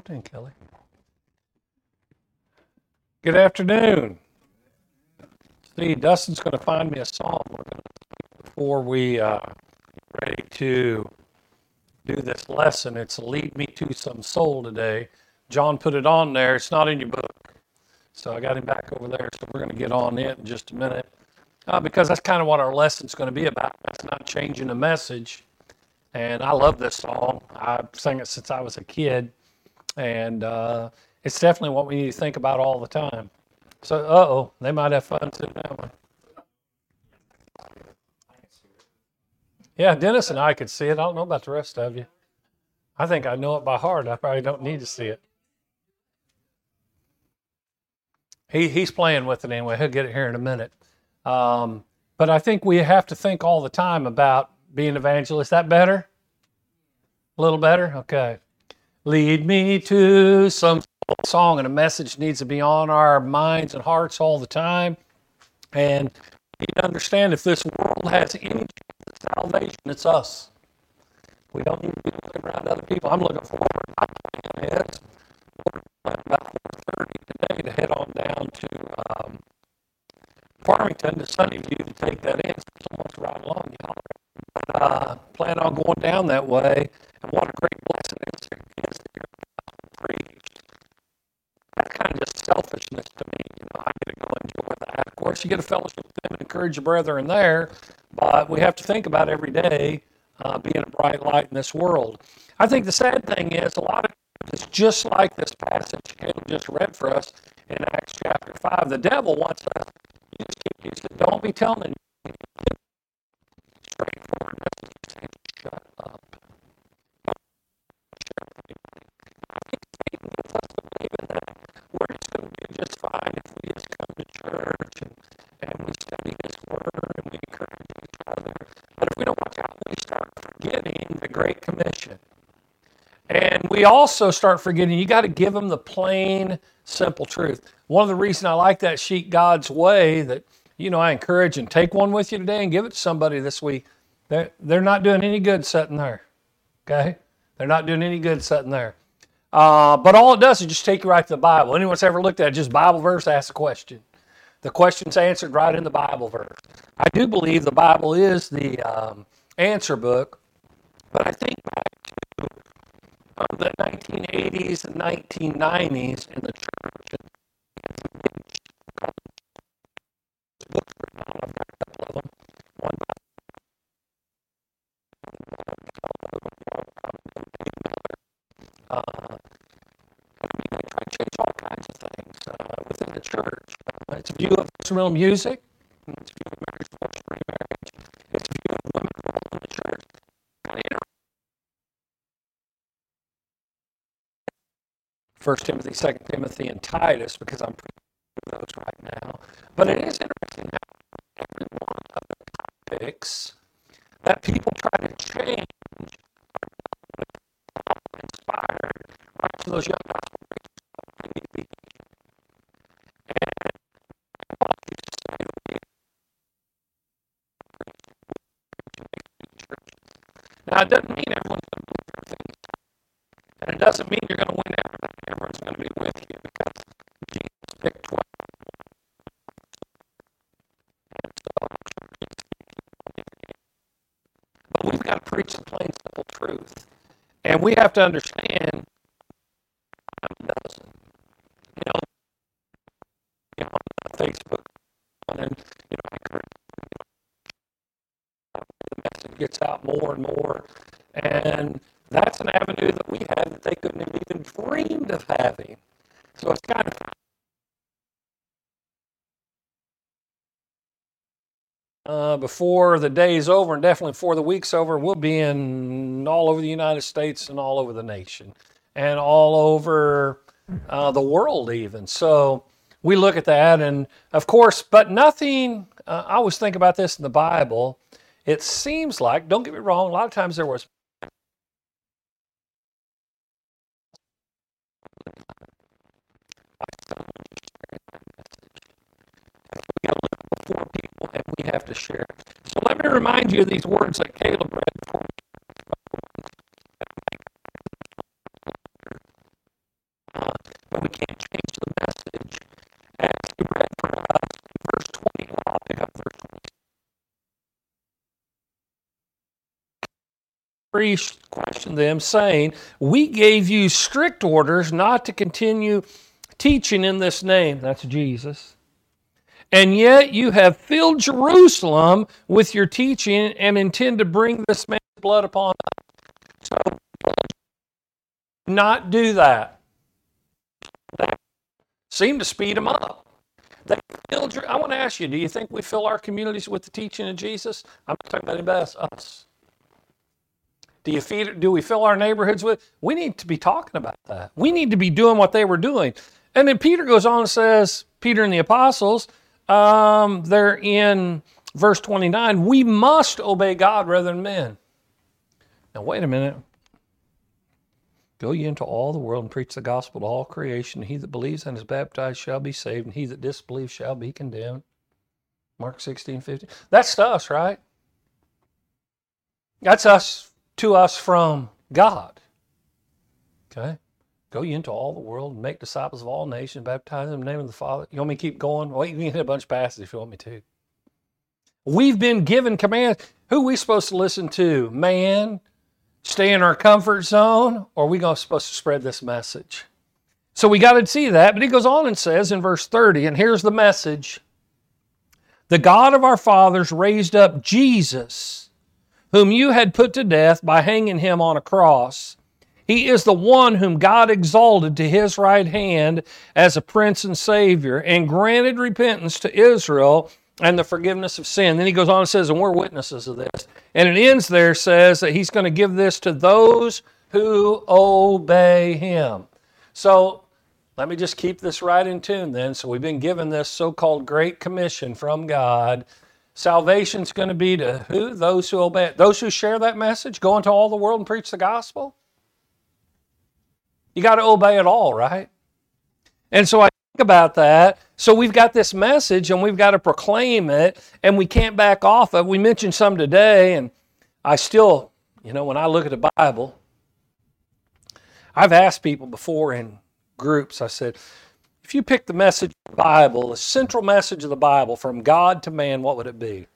afternoon, Kelly. Good afternoon. See, Dustin's going to find me a song before we uh, ready to do this lesson. It's Lead Me to Some Soul today. John put it on there. It's not in your book. So I got him back over there. So we're going to get on it in just a minute. Uh, because that's kind of what our lesson's going to be about. That's not changing the message. And I love this song. I've sang it since I was a kid. And uh, it's definitely what we need to think about all the time. So, uh oh, they might have fun sitting that way. Yeah, Dennis and I could see it. I don't know about the rest of you. I think I know it by heart. I probably don't need to see it. He, he's playing with it anyway. He'll get it here in a minute. Um, but I think we have to think all the time about being evangelists. That better? A little better? Okay. Lead me to some song, and a message needs to be on our minds and hearts all the time. And you need to understand if this world has any chance of salvation, it's us. We don't need to be looking around other people. I'm looking forward. My plan about 4:30 today to head on down to um, Farmington to Sunnyview to take that in. So someone's ride along, y'all. But, uh, plan on going down that way, and what a great blessing it is to hear preached. That's kind of just selfishness to me. You know, I get to go enjoy with that. Of course, you get a fellowship with them and encourage your brethren there, but we have to think about every day uh, being a bright light in this world. I think the sad thing is a lot of it's just like this passage Caleb just read for us in Acts chapter 5. The devil wants us, he don't be telling message. Shut up. Satan gets us to believe in that. We're just going to do just fine if we just come to church and, and we study His Word and we encourage each other. But if we don't watch out, we start forgetting the Great Commission. And we also start forgetting you got to give them the plain, simple truth. One of the reasons I like that sheet God's way that, you know, I encourage and take one with you today and give it to somebody this week. They're, they're not doing any good sitting there. Okay? They're not doing any good sitting there. Uh, but all it does is just take you right to the Bible. Anyone's ever looked at it, just Bible verse, ask a question. The question's answered right in the Bible verse. I do believe the Bible is the um, answer book, but I think back to um, the 1980s and 1990s in the church. I've got a couple of them. One by uh, I mean, they try to change all kinds of things uh, within the church. Uh, it's a view of instrumental music. It's a view of marriage, remarriage. It's a view of women's role in the church. First Timothy, Second Timothy, and Titus, because I'm preaching those right now. But it is interesting how every one of the topics that people try to change are inspired to those young Now, it doesn't mean everyone's going to believe everything. And it doesn't mean you're going to win everything. Everyone's going to be with you because Jesus picked 12. And so but we've got to preach the plain, simple truth. And we have to understand it doesn't. You know, you know, on Facebook, and you know, I encourage the message gets out more and more, and that's an avenue that we have that they couldn't have even dreamed of having. So it's kind of uh, before the day's over, and definitely before the week's over, we'll be in all over the United States and all over the nation, and all over uh, the world, even. So we look at that, and of course, but nothing. Uh, I always think about this in the Bible. It seems like, don't get me wrong, a lot of times there was before people and we have to share. So let me remind you of these words that Caleb read for priests questioned them, saying, We gave you strict orders not to continue teaching in this name. That's Jesus. And yet you have filled Jerusalem with your teaching and intend to bring this man's blood upon us. So, not do that. That seemed to speed them up. They filled I want to ask you, do you think we fill our communities with the teaching of Jesus? I'm not talking about anybody else, us. Do you feed do we fill our neighborhoods with? We need to be talking about that. We need to be doing what they were doing. And then Peter goes on and says, Peter and the apostles, um, they're in verse 29, we must obey God rather than men. Now, wait a minute. Go ye into all the world and preach the gospel to all creation. He that believes and is baptized shall be saved, and he that disbelieves shall be condemned. Mark 16, 15. That's us, right? That's us to us from God. Okay? Go ye into all the world and make disciples of all nations, baptize them in the name of the Father. You want me to keep going? Well, you can hit a bunch of passages if you want me to. We've been given commands. Who are we supposed to listen to? Man, stay in our comfort zone, or are we going to supposed to spread this message? So we got to see that. But he goes on and says in verse 30, and here's the message The God of our fathers raised up Jesus, whom you had put to death by hanging him on a cross. He is the one whom God exalted to his right hand as a prince and savior and granted repentance to Israel and the forgiveness of sin. Then he goes on and says, and we're witnesses of this. And it ends there, says that he's going to give this to those who obey him. So let me just keep this right in tune then. So we've been given this so called Great Commission from God. Salvation's going to be to who? Those who obey. Those who share that message, go into all the world and preach the gospel. You got to obey it all, right? And so I think about that. So we've got this message and we've got to proclaim it and we can't back off of it. We mentioned some today and I still, you know, when I look at the Bible, I've asked people before in groups, I said, if you pick the message of the Bible, the central message of the Bible from God to man, what would it be?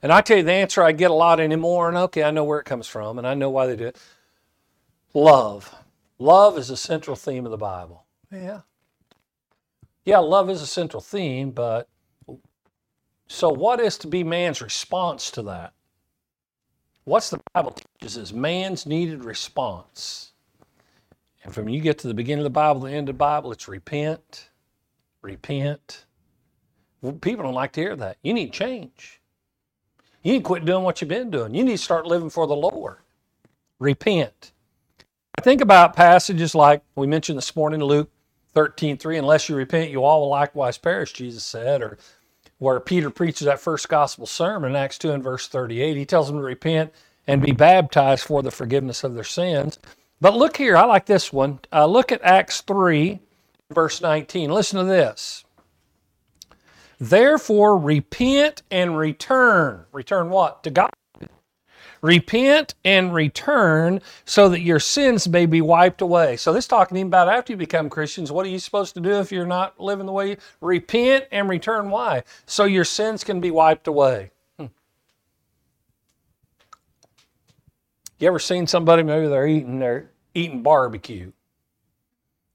And I tell you the answer I get a lot anymore, and okay, I know where it comes from and I know why they do it. Love. Love is a central theme of the Bible. Yeah. Yeah, love is a central theme, but so what is to be man's response to that? What's the Bible teaches is man's needed response. And from you get to the beginning of the Bible, the end of the Bible, it's repent, repent. People don't like to hear that. You need change. You need to quit doing what you've been doing. You need to start living for the Lord. Repent. I think about passages like we mentioned this morning, Luke 13, 3, unless you repent, you all will likewise perish, Jesus said, or where Peter preaches that first gospel sermon in Acts 2 and verse 38. He tells them to repent and be baptized for the forgiveness of their sins. But look here, I like this one. Uh, look at Acts 3, verse 19. Listen to this. Therefore, repent and return. Return what? To God. Repent and return so that your sins may be wiped away. So this talking about after you become Christians, what are you supposed to do if you're not living the way you repent and return? Why? So your sins can be wiped away. Hmm. You ever seen somebody maybe they're eating they're eating barbecue?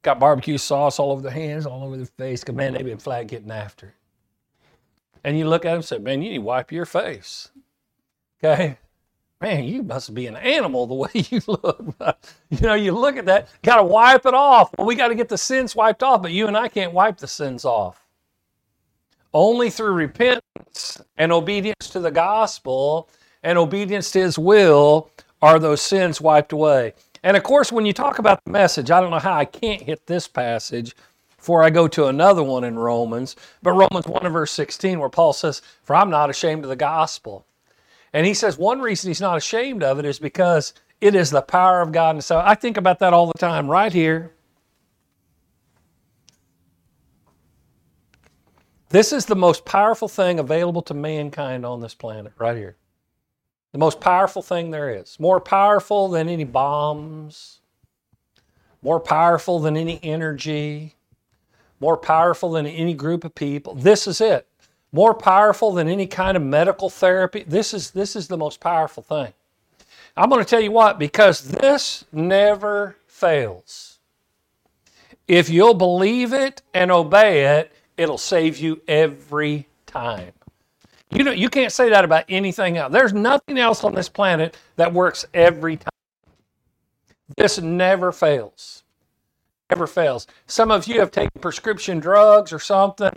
Got barbecue sauce all over their hands, all over their face. Cause man, they've been flat getting after it. And you look at them and say, Man, you need to wipe your face. Okay? man, you must be an animal the way you look. you know, you look at that, got to wipe it off. Well, we got to get the sins wiped off, but you and I can't wipe the sins off. Only through repentance and obedience to the gospel and obedience to his will are those sins wiped away. And of course, when you talk about the message, I don't know how I can't hit this passage before I go to another one in Romans, but Romans 1 and verse 16, where Paul says, For I'm not ashamed of the gospel and he says one reason he's not ashamed of it is because it is the power of God. And so I think about that all the time, right here. This is the most powerful thing available to mankind on this planet, right here. The most powerful thing there is. More powerful than any bombs, more powerful than any energy, more powerful than any group of people. This is it more powerful than any kind of medical therapy. This is, this is the most powerful thing. I'm going to tell you what, because this never fails. If you'll believe it and obey it, it'll save you every time. You know, you can't say that about anything else. There's nothing else on this planet that works every time. This never fails. Never fails. Some of you have taken prescription drugs or something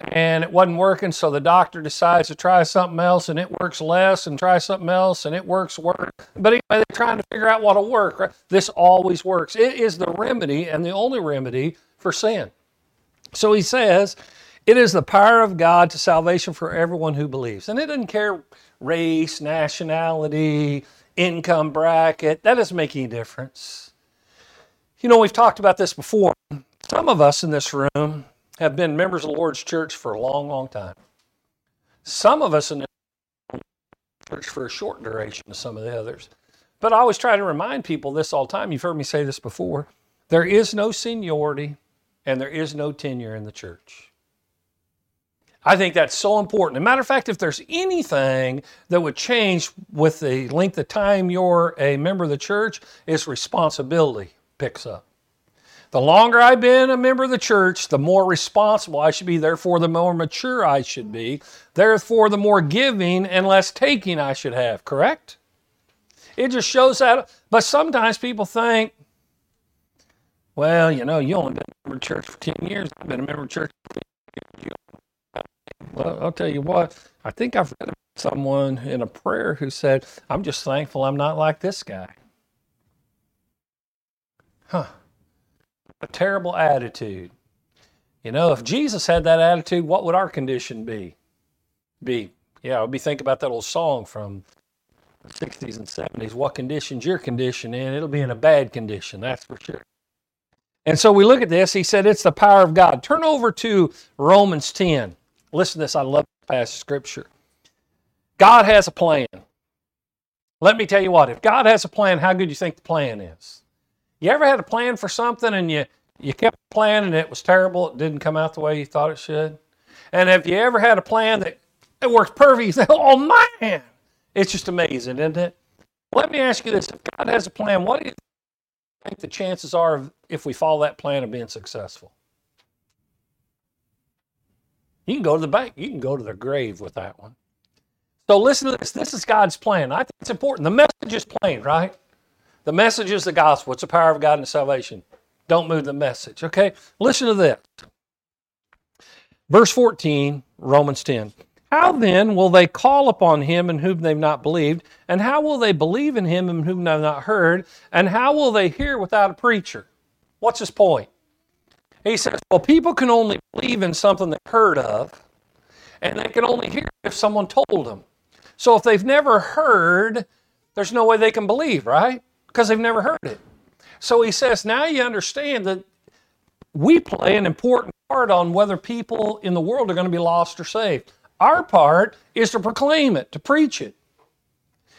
and it wasn't working, so the doctor decides to try something else and it works less and try something else and it works worse. But anyway, they're trying to figure out what'll work. Right? This always works. It is the remedy and the only remedy for sin. So he says, it is the power of God to salvation for everyone who believes. And it doesn't care race, nationality, income bracket. That doesn't make any difference. You know, we've talked about this before. Some of us in this room have been members of the Lord's church for a long, long time. Some of us in the church for a short duration to some of the others. But I always try to remind people this all the time. You've heard me say this before. There is no seniority and there is no tenure in the church. I think that's so important. As a matter of fact, if there's anything that would change with the length of time you're a member of the church, it's responsibility picks up. The longer I've been a member of the church, the more responsible I should be. Therefore, the more mature I should be. Therefore, the more giving and less taking I should have. Correct? It just shows that. But sometimes people think, well, you know, you only been a member of church for 10 years. I've been a member of church for 10 years. Well, I'll tell you what, I think I've read someone in a prayer who said, I'm just thankful I'm not like this guy. Huh a terrible attitude. You know, if Jesus had that attitude, what would our condition be? Be, yeah, I'll be thinking about that old song from the 60s and 70s. What condition's your condition in? It'll be in a bad condition, that's for sure. And so we look at this. He said it's the power of God. Turn over to Romans 10. Listen to this. I love this passage of scripture. God has a plan. Let me tell you what, if God has a plan, how good do you think the plan is? You ever had a plan for something and you, you kept planning it was terrible, it didn't come out the way you thought it should? And have you ever had a plan that it works perfect? Oh man, it's just amazing, isn't it? Let me ask you this if God has a plan, what do you think the chances are if we follow that plan of being successful? You can go to the bank, you can go to the grave with that one. So listen to this. This is God's plan. I think it's important. The message is plain, right? The message is the gospel. It's the power of God and salvation. Don't move the message. Okay? Listen to this. Verse 14, Romans 10. How then will they call upon him in whom they've not believed? And how will they believe in him in whom they've not heard? And how will they hear without a preacher? What's his point? He says, well, people can only believe in something they've heard of, and they can only hear if someone told them. So if they've never heard, there's no way they can believe, right? because they've never heard it. So he says, now you understand that we play an important part on whether people in the world are going to be lost or saved. Our part is to proclaim it, to preach it.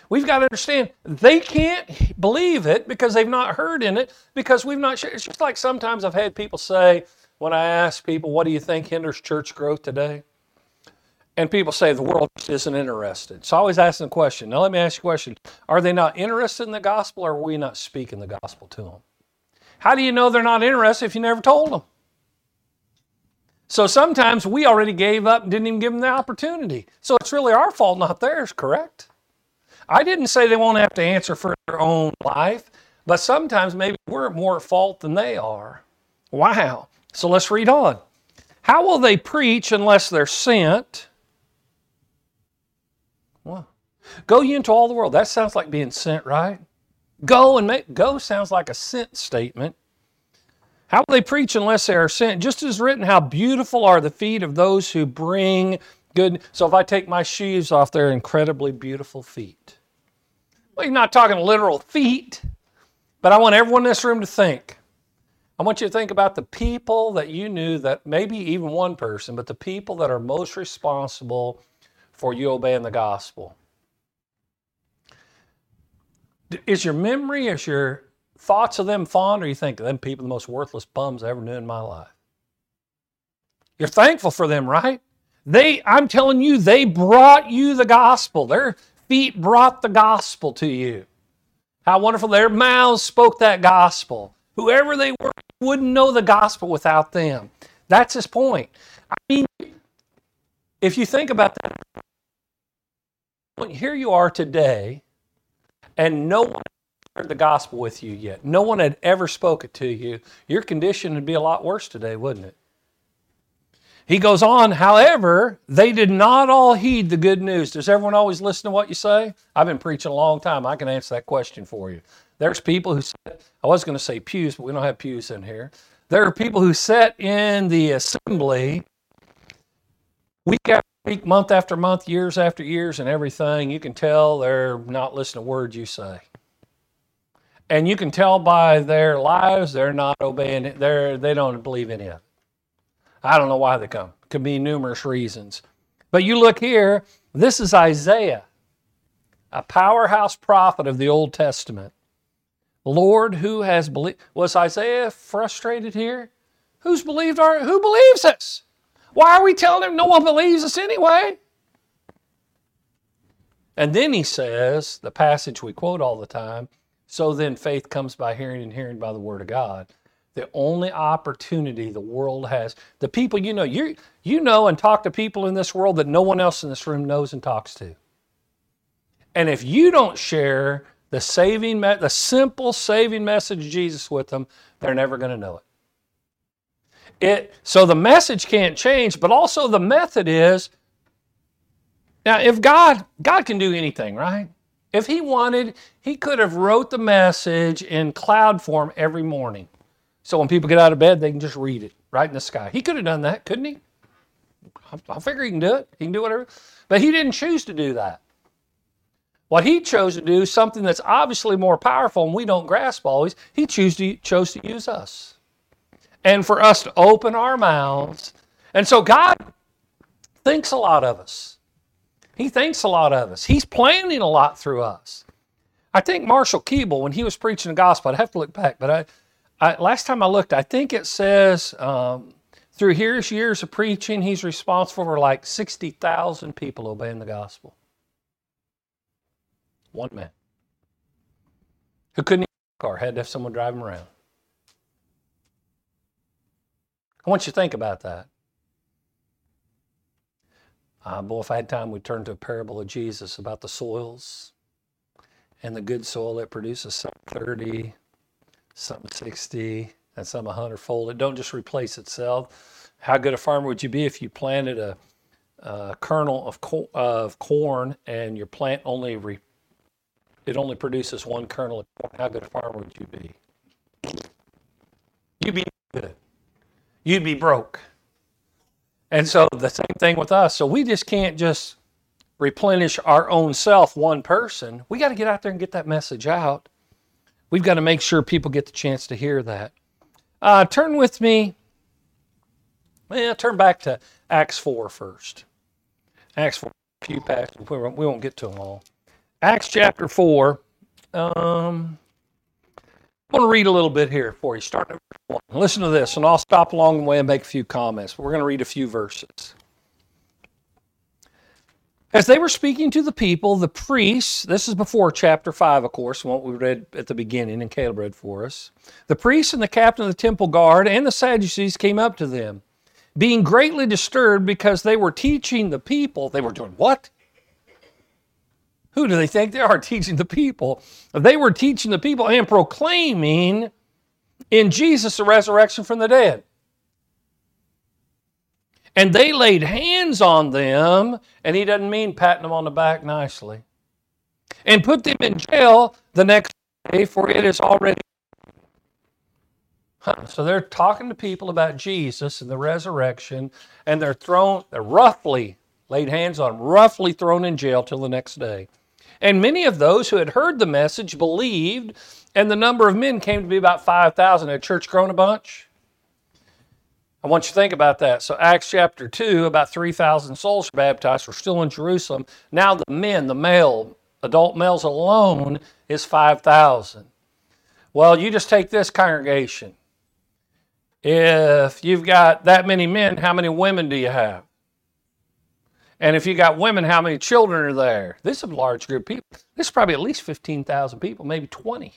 We've got to understand they can't believe it because they've not heard in it because we've not shared. It's just like sometimes I've had people say, when I ask people, what do you think hinders church growth today? And people say the world just isn't interested. So I always ask them a question. Now let me ask you a question. Are they not interested in the gospel or are we not speaking the gospel to them? How do you know they're not interested if you never told them? So sometimes we already gave up and didn't even give them the opportunity. So it's really our fault, not theirs, correct? I didn't say they won't have to answer for their own life, but sometimes maybe we're more at fault than they are. Wow. So let's read on. How will they preach unless they're sent? Well, go ye into all the world. That sounds like being sent, right? Go and make go sounds like a sent statement. How will they preach unless they are sent? Just as written, how beautiful are the feet of those who bring good. So if I take my shoes off, they're incredibly beautiful feet. Well, you're not talking literal feet, but I want everyone in this room to think. I want you to think about the people that you knew that maybe even one person, but the people that are most responsible for you obeying the gospel. Is your memory, is your thoughts of them fond, or you think of them people the most worthless bums I ever knew in my life? You're thankful for them, right? They, I'm telling you, they brought you the gospel. Their feet brought the gospel to you. How wonderful their mouths spoke that gospel. Whoever they were wouldn't know the gospel without them. That's his point. I mean, if you think about that, here you are today, and no one heard the gospel with you yet. No one had ever spoken it to you. Your condition would be a lot worse today, wouldn't it? He goes on, however, they did not all heed the good news. Does everyone always listen to what you say? I've been preaching a long time. I can answer that question for you. There's people who, I was going to say pews, but we don't have pews in here. There are people who sit in the assembly week after week, month after month, years after years, and everything. You can tell they're not listening to words you say. And you can tell by their lives they're not obeying it. They're, they don't believe in it. I don't know why they come. Could be numerous reasons. But you look here, this is Isaiah, a powerhouse prophet of the Old Testament. Lord, who has believed? Was Isaiah frustrated here? Who's believed our who believes us? Why are we telling him no one believes us anyway? And then he says, the passage we quote all the time, so then faith comes by hearing and hearing by the word of God the only opportunity the world has. The people you know, you you know and talk to people in this world that no one else in this room knows and talks to. And if you don't share the saving, the simple saving message of Jesus with them, they're never going to know it. It so the message can't change, but also the method is. Now, if God God can do anything, right? If He wanted, He could have wrote the message in cloud form every morning so when people get out of bed, they can just read it right in the sky. He could have done that, couldn't he? I figure he can do it. He can do whatever. But he didn't choose to do that. What he chose to do, is something that's obviously more powerful and we don't grasp always, he chose to, chose to use us. And for us to open our mouths. And so God thinks a lot of us. He thinks a lot of us. He's planning a lot through us. I think Marshall Keeble, when he was preaching the gospel, I'd have to look back, but I, I, last time I looked, I think it says um, through his years of preaching, he's responsible for like 60,000 people obeying the gospel. One man who couldn't even a car, had to have someone drive him around. I want you to think about that. Uh, boy, if I had time, we'd turn to a parable of Jesus about the soils and the good soil that produces 30, some 60 and some 100 fold. It don't just replace itself. How good a farmer would you be if you planted a, a kernel of, co- of corn and your plant only re- it only produces one kernel of corn? How good a farmer would you be? You'd be good. You'd be broke. And so the same thing with us. So we just can't just replenish our own self, one person. We got to get out there and get that message out. We've got to make sure people get the chance to hear that. Uh, turn with me, well, turn back to Acts 4 first. Acts 4, a few passages, we won't get to them all. Acts chapter 4. Um, I want to read a little bit here for you. Start at verse 1. Listen to this, and I'll stop along the way and make a few comments. We're going to read a few verses. As they were speaking to the people, the priests, this is before chapter 5, of course, what we read at the beginning and Caleb read for us. The priests and the captain of the temple guard and the Sadducees came up to them, being greatly disturbed because they were teaching the people. They were doing what? Who do they think they are teaching the people? They were teaching the people and proclaiming in Jesus the resurrection from the dead. And they laid hands on them, and he doesn't mean patting them on the back nicely, and put them in jail the next day, for it is already. Huh. So they're talking to people about Jesus and the resurrection, and they're thrown, they're roughly laid hands on, roughly thrown in jail till the next day. And many of those who had heard the message believed, and the number of men came to be about 5,000. Had church grown a bunch? I want you to think about that. So, Acts chapter 2, about 3,000 souls were baptized. We're still in Jerusalem. Now, the men, the male, adult males alone, is 5,000. Well, you just take this congregation. If you've got that many men, how many women do you have? And if you got women, how many children are there? This is a large group of people. This is probably at least 15,000 people, maybe 20.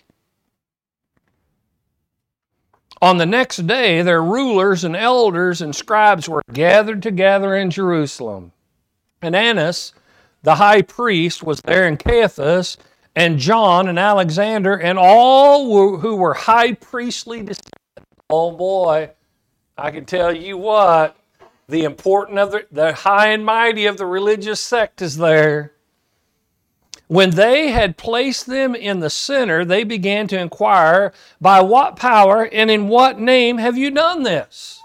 On the next day, their rulers and elders and scribes were gathered together in Jerusalem. And Annas, the high priest, was there, and Caiaphas, and John, and Alexander, and all who were high priestly descendants. Oh boy, I can tell you what, the important of the, the high and mighty of the religious sect is there. When they had placed them in the center, they began to inquire, By what power and in what name have you done this?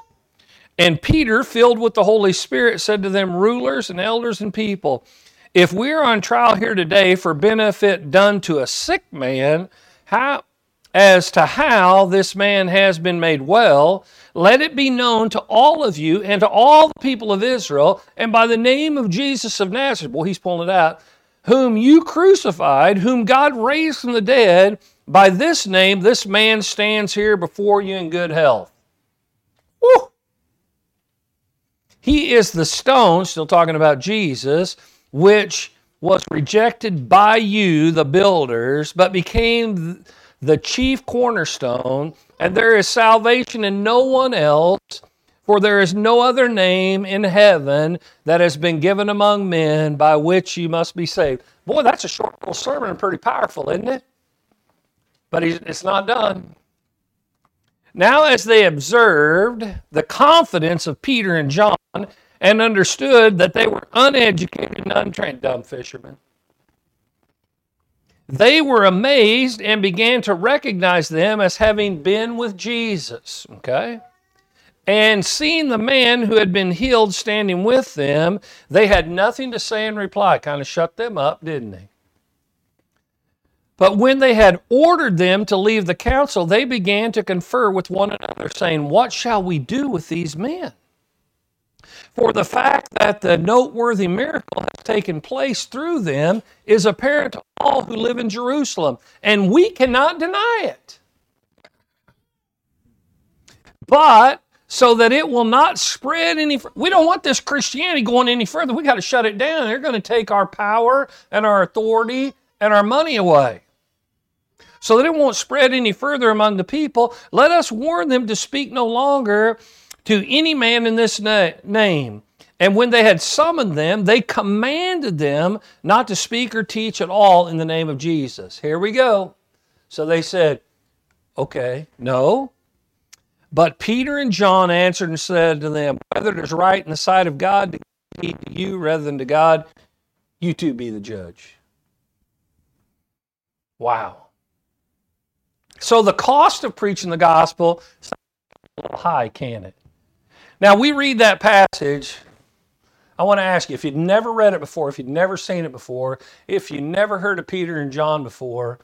And Peter, filled with the Holy Spirit, said to them, Rulers and elders and people, if we are on trial here today for benefit done to a sick man, how, as to how this man has been made well, let it be known to all of you and to all the people of Israel, and by the name of Jesus of Nazareth, well, he's pulling it out, whom you crucified, whom God raised from the dead, by this name, this man stands here before you in good health. Woo! He is the stone, still talking about Jesus, which was rejected by you, the builders, but became the chief cornerstone, and there is salvation in no one else, for there is no other name in heaven that has been given among men by which you must be saved. Boy, that's a short little sermon and pretty powerful, isn't it? But it's not done. Now, as they observed the confidence of Peter and John and understood that they were uneducated and untrained, dumb fishermen, they were amazed and began to recognize them as having been with Jesus. Okay? And seeing the man who had been healed standing with them, they had nothing to say in reply. Kind of shut them up, didn't they? But when they had ordered them to leave the council, they began to confer with one another, saying, What shall we do with these men? For the fact that the noteworthy miracle has taken place through them is apparent to all who live in Jerusalem, and we cannot deny it. But so that it will not spread any we don't want this Christianity going any further. We got to shut it down. They're going to take our power and our authority and our money away. So that it won't spread any further among the people, let us warn them to speak no longer to any man in this na- name. And when they had summoned them, they commanded them not to speak or teach at all in the name of Jesus. Here we go. So they said, Okay, no. But Peter and John answered and said to them, Whether it is right in the sight of God to heed to you rather than to God, you too be the judge. Wow. So the cost of preaching the gospel is high, can it? Now, we read that passage. I want to ask you if you'd never read it before, if you'd never seen it before, if you never heard of Peter and John before,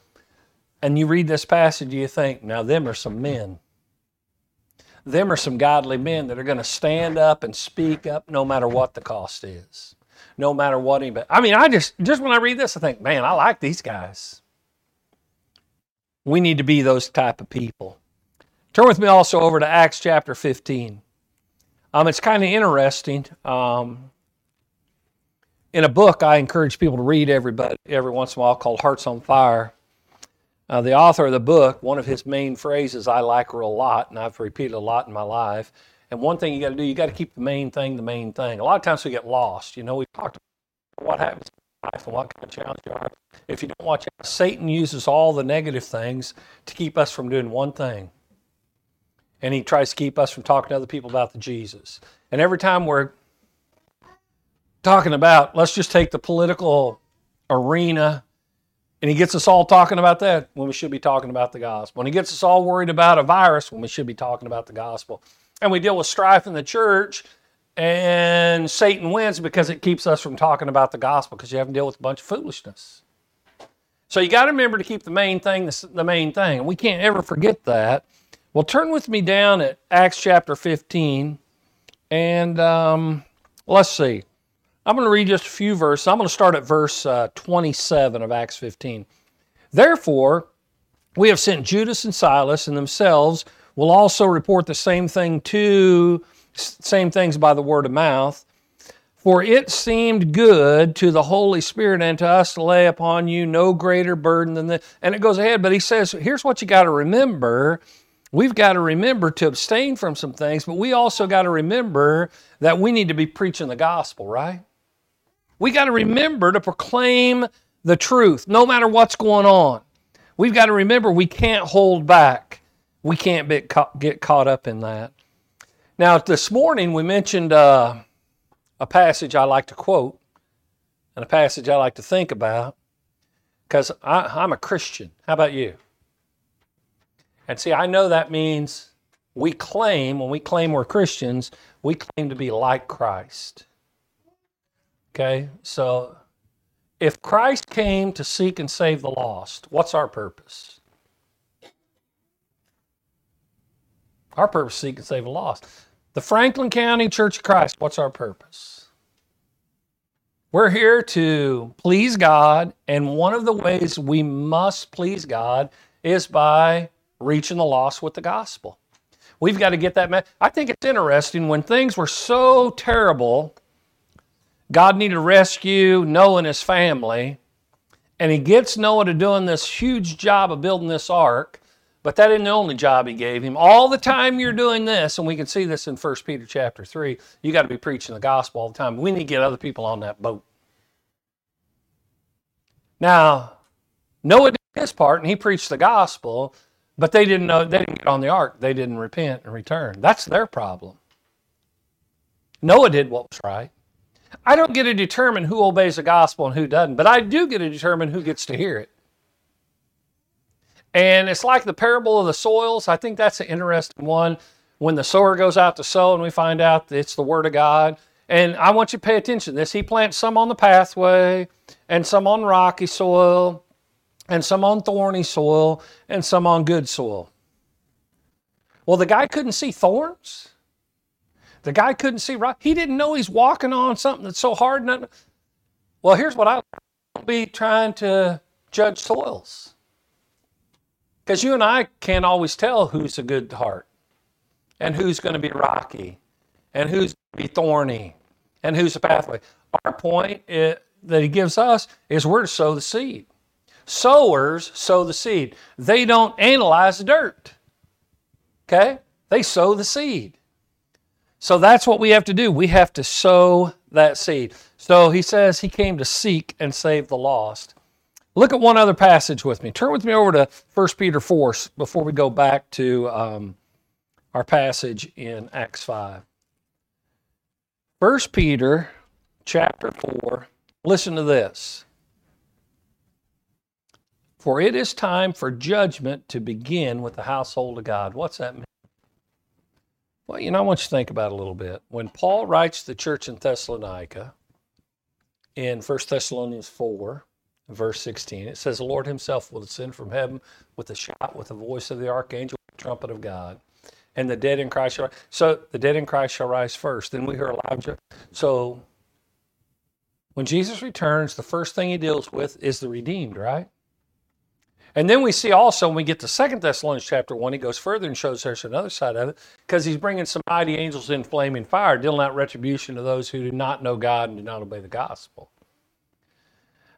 and you read this passage, you think, now, them are some men. Them are some godly men that are going to stand up and speak up no matter what the cost is, no matter what anybody. I mean, I just, just when I read this, I think, man, I like these guys. We need to be those type of people. Turn with me also over to Acts chapter 15. Um, it's kind of interesting. Um, in a book I encourage people to read everybody every once in a while called Hearts on Fire. Uh, the author of the book, one of his main phrases I like her a lot, and I've repeated a lot in my life. And one thing you got to do, you got to keep the main thing the main thing. A lot of times we get lost. You know, we talked about what happens in life and what kind of challenge you are. If you don't watch out, Satan uses all the negative things to keep us from doing one thing and he tries to keep us from talking to other people about the Jesus. And every time we're talking about, let's just take the political arena, and he gets us all talking about that when we should be talking about the gospel. And he gets us all worried about a virus when we should be talking about the gospel. And we deal with strife in the church, and Satan wins because it keeps us from talking about the gospel because you have to deal with a bunch of foolishness. So you got to remember to keep the main thing the main thing. We can't ever forget that. Well, turn with me down at Acts chapter 15, and um, let's see. I'm going to read just a few verses. I'm going to start at verse uh, 27 of Acts 15. Therefore, we have sent Judas and Silas, and themselves will also report the same thing to same things by the word of mouth. For it seemed good to the Holy Spirit and to us to lay upon you no greater burden than this. And it goes ahead, but he says, here's what you got to remember. We've got to remember to abstain from some things, but we also got to remember that we need to be preaching the gospel, right? We got to remember to proclaim the truth no matter what's going on. We've got to remember we can't hold back. We can't get get caught up in that. Now, this morning we mentioned uh, a passage I like to quote and a passage I like to think about because I'm a Christian. How about you? And see, I know that means we claim, when we claim we're Christians, we claim to be like Christ. Okay? So if Christ came to seek and save the lost, what's our purpose? Our purpose is to seek and save the lost. The Franklin County Church of Christ, what's our purpose? We're here to please God, and one of the ways we must please God is by reaching the lost with the gospel. We've got to get that. I think it's interesting when things were so terrible God needed to rescue Noah and his family, and he gets Noah to doing this huge job of building this ark. But that isn't the only job he gave him. All the time you're doing this, and we can see this in 1 Peter chapter 3, you got to be preaching the gospel all the time. We need to get other people on that boat. Now, Noah did his part, and he preached the gospel, but they didn't know they didn't get on the ark. They didn't repent and return. That's their problem. Noah did what was right. I don't get to determine who obeys the gospel and who doesn't, but I do get to determine who gets to hear it. And it's like the parable of the soils. I think that's an interesting one. When the sower goes out to sow and we find out it's the word of God. And I want you to pay attention to this. He plants some on the pathway, and some on rocky soil, and some on thorny soil, and some on good soil. Well, the guy couldn't see thorns. The guy couldn't see right. He didn't know he's walking on something that's so hard. Well, here's what I will be trying to judge soils. Because you and I can't always tell who's a good heart and who's going to be rocky and who's going to be thorny and who's a pathway. Our point is, that he gives us is we're to sow the seed. Sowers sow the seed. They don't analyze the dirt. Okay? They sow the seed. So that's what we have to do. We have to sow that seed. So he says he came to seek and save the lost. Look at one other passage with me. Turn with me over to 1 Peter 4 before we go back to um, our passage in Acts 5. 1 Peter chapter 4, listen to this. For it is time for judgment to begin with the household of God. What's that mean? Well, you know, I want you to think about it a little bit. When Paul writes the church in Thessalonica in 1 Thessalonians 4, verse 16, it says, The Lord himself will descend from heaven with a shout, with the voice of the archangel, the trumpet of God. And the dead in Christ shall. So the dead in Christ shall rise first. Then we hear Elijah. So when Jesus returns, the first thing he deals with is the redeemed, right? And then we see also when we get to Second Thessalonians chapter 1, he goes further and shows us another side of it because he's bringing some mighty angels in flaming fire, dealing out retribution to those who do not know God and do not obey the gospel.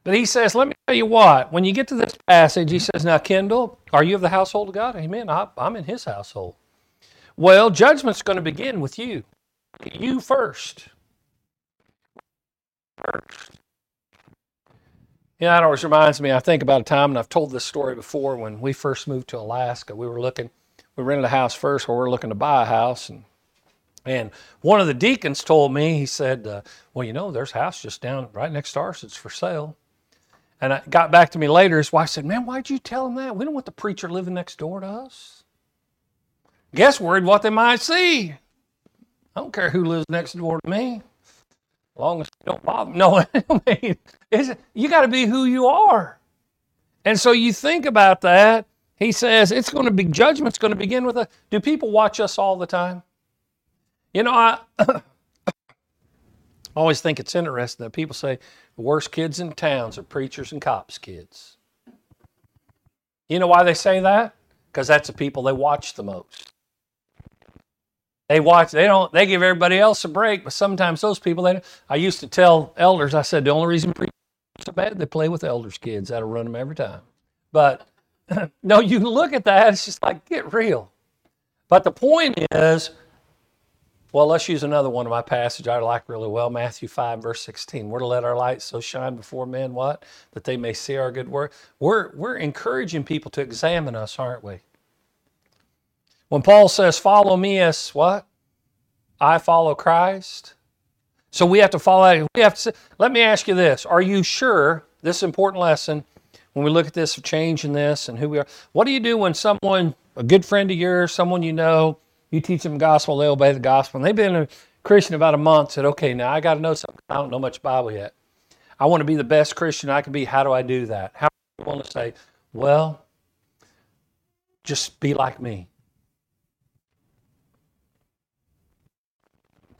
But he says, let me tell you what, when you get to this passage, he says, Now, Kendall, are you of the household of God? Amen. I'm in his household. Well, judgment's going to begin with you. You first. First. You know, that always reminds me, I think about a time, and I've told this story before, when we first moved to Alaska, we were looking, we rented a house first where we were looking to buy a house. And, and one of the deacons told me, he said, uh, well, you know, there's a house just down right next to ours. It's for sale. And it got back to me later. His wife said, man, why'd you tell him that? We don't want the preacher living next door to us. Guess worried what they might see. I don't care who lives next door to me long as you don't bother. No, I mean, you got to be who you are. And so you think about that. He says it's going to be judgment's going to begin with a. Do people watch us all the time? You know, I always think it's interesting that people say the worst kids in towns are preachers and cops' kids. You know why they say that? Because that's the people they watch the most. They watch. They don't. They give everybody else a break, but sometimes those people. They. I used to tell elders. I said the only reason preachers so bad they play with elders' kids. That'll run them every time. But no, you look at that. It's just like get real. But the point is, well, let's use another one of my passages I like really well, Matthew 5, verse 16. We're to let our light so shine before men, what? That they may see our good work. We're, we're encouraging people to examine us, aren't we? When Paul says, follow me as what? I follow Christ. So we have to follow. We have to. Let me ask you this: Are you sure? This important lesson. When we look at this of change in this and who we are, what do you do when someone, a good friend of yours, someone you know, you teach them the gospel, they obey the gospel, and they've been a Christian about a month. Said, okay, now I got to know something. I don't know much Bible yet. I want to be the best Christian I can be. How do I do that? How do you want to say, well, just be like me.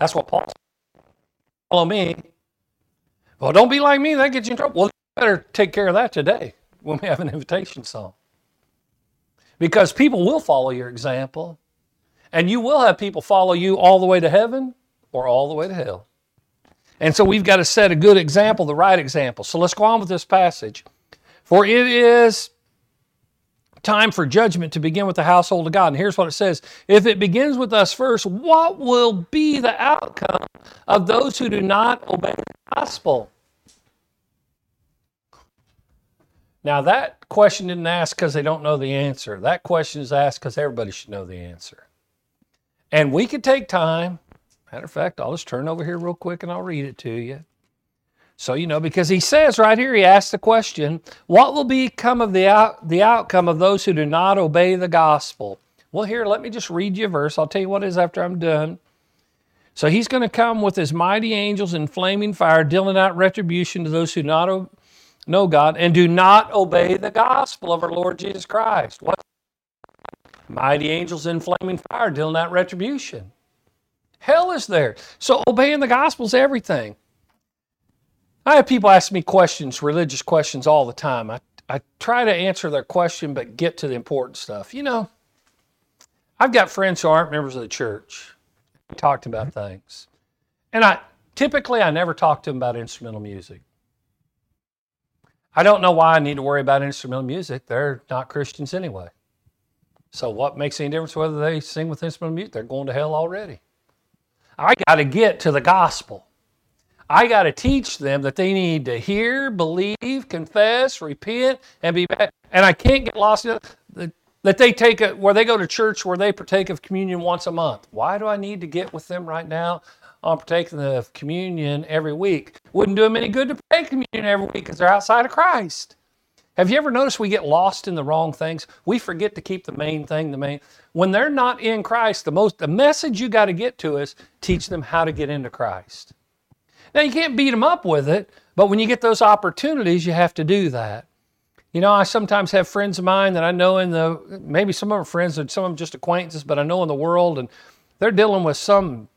That's what Paul said. Follow me. Well, don't be like me. That gets you in trouble. Well, better take care of that today when we have an invitation song. Because people will follow your example. And you will have people follow you all the way to heaven or all the way to hell. And so we've got to set a good example, the right example. So let's go on with this passage. For it is time for judgment to begin with the household of God. And here's what it says If it begins with us first, what will be the outcome of those who do not obey the gospel? Now, that question didn't ask because they don't know the answer. That question is asked because everybody should know the answer. And we could take time. Matter of fact, I'll just turn over here real quick and I'll read it to you. So, you know, because he says right here, he asks the question, what will become of the, out, the outcome of those who do not obey the gospel? Well, here, let me just read you a verse. I'll tell you what it is after I'm done. So he's going to come with his mighty angels in flaming fire, dealing out retribution to those who not know God and do not obey the gospel of our Lord Jesus Christ. What? Mighty angels in flaming fire, dealing out retribution. Hell is there. So obeying the gospel is everything. I have people ask me questions, religious questions, all the time. I, I try to answer their question, but get to the important stuff. You know, I've got friends who aren't members of the church. We talked about mm-hmm. things. And I typically I never talk to them about instrumental music. I don't know why I need to worry about instrumental music. They're not Christians anyway. So what makes any difference whether they sing with instrumental music? They're going to hell already. I got to get to the gospel. I got to teach them that they need to hear, believe, confess, repent, and be back. And I can't get lost in. That they take it where they go to church where they partake of communion once a month. Why do I need to get with them right now on partaking of communion every week? Wouldn't do them any good to partake communion every week because they're outside of Christ. Have you ever noticed we get lost in the wrong things? We forget to keep the main thing the main. When they're not in Christ, the most the message you got to get to is teach them how to get into Christ. Now, you can't beat them up with it, but when you get those opportunities, you have to do that. You know, I sometimes have friends of mine that I know in the, maybe some of them are friends and some of them just acquaintances, but I know in the world, and they're dealing with some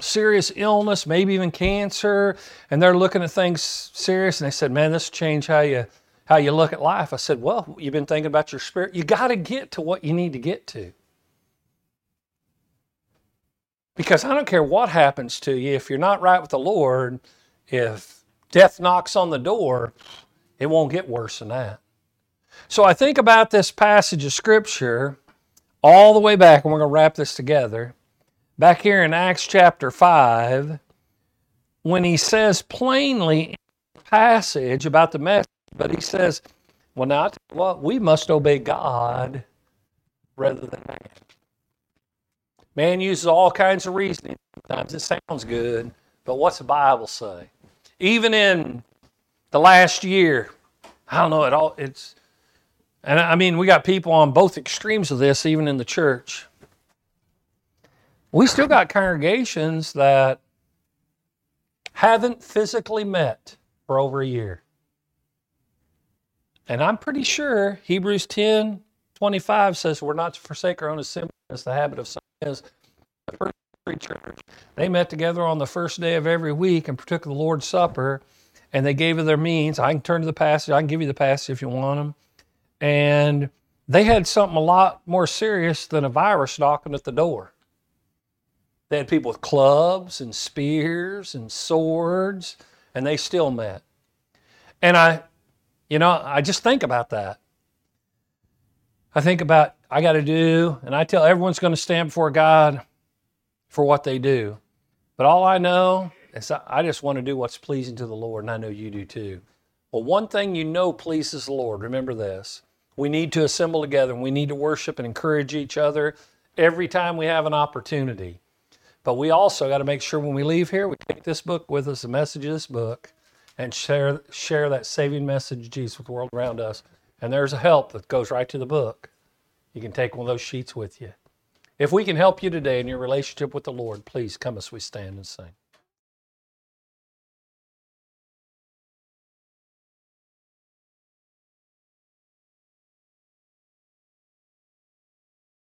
serious illness, maybe even cancer, and they're looking at things serious, and they said, man, this will change how you, how you look at life. I said, well, you've been thinking about your spirit. You got to get to what you need to get to. Because I don't care what happens to you, if you're not right with the Lord, if death knocks on the door, it won't get worse than that. So I think about this passage of Scripture all the way back, and we're going to wrap this together. Back here in Acts chapter 5, when he says plainly passage about the message, but he says, well, now, what? We must obey God rather than man. Man uses all kinds of reasoning. Sometimes it sounds good, but what's the Bible say? Even in the last year, I don't know, it all it's and I mean we got people on both extremes of this, even in the church. We still got congregations that haven't physically met for over a year. And I'm pretty sure Hebrews 10 25 says we're not to forsake our own assembly as the habit of some is the first church. They met together on the first day of every week and partook of the Lord's Supper, and they gave of their means. I can turn to the passage. I can give you the passage if you want them. And they had something a lot more serious than a virus knocking at the door. They had people with clubs and spears and swords, and they still met. And I, you know, I just think about that. I think about I got to do, and I tell everyone's going to stand before God for what they do. But all I know is I just want to do what's pleasing to the Lord, and I know you do too. Well, one thing you know pleases the Lord, remember this. We need to assemble together and we need to worship and encourage each other every time we have an opportunity. But we also got to make sure when we leave here, we take this book with us, the message of this book, and share, share that saving message of Jesus with the world around us. And there's a help that goes right to the book. You can take one of those sheets with you. If we can help you today in your relationship with the Lord, please come as we stand and sing.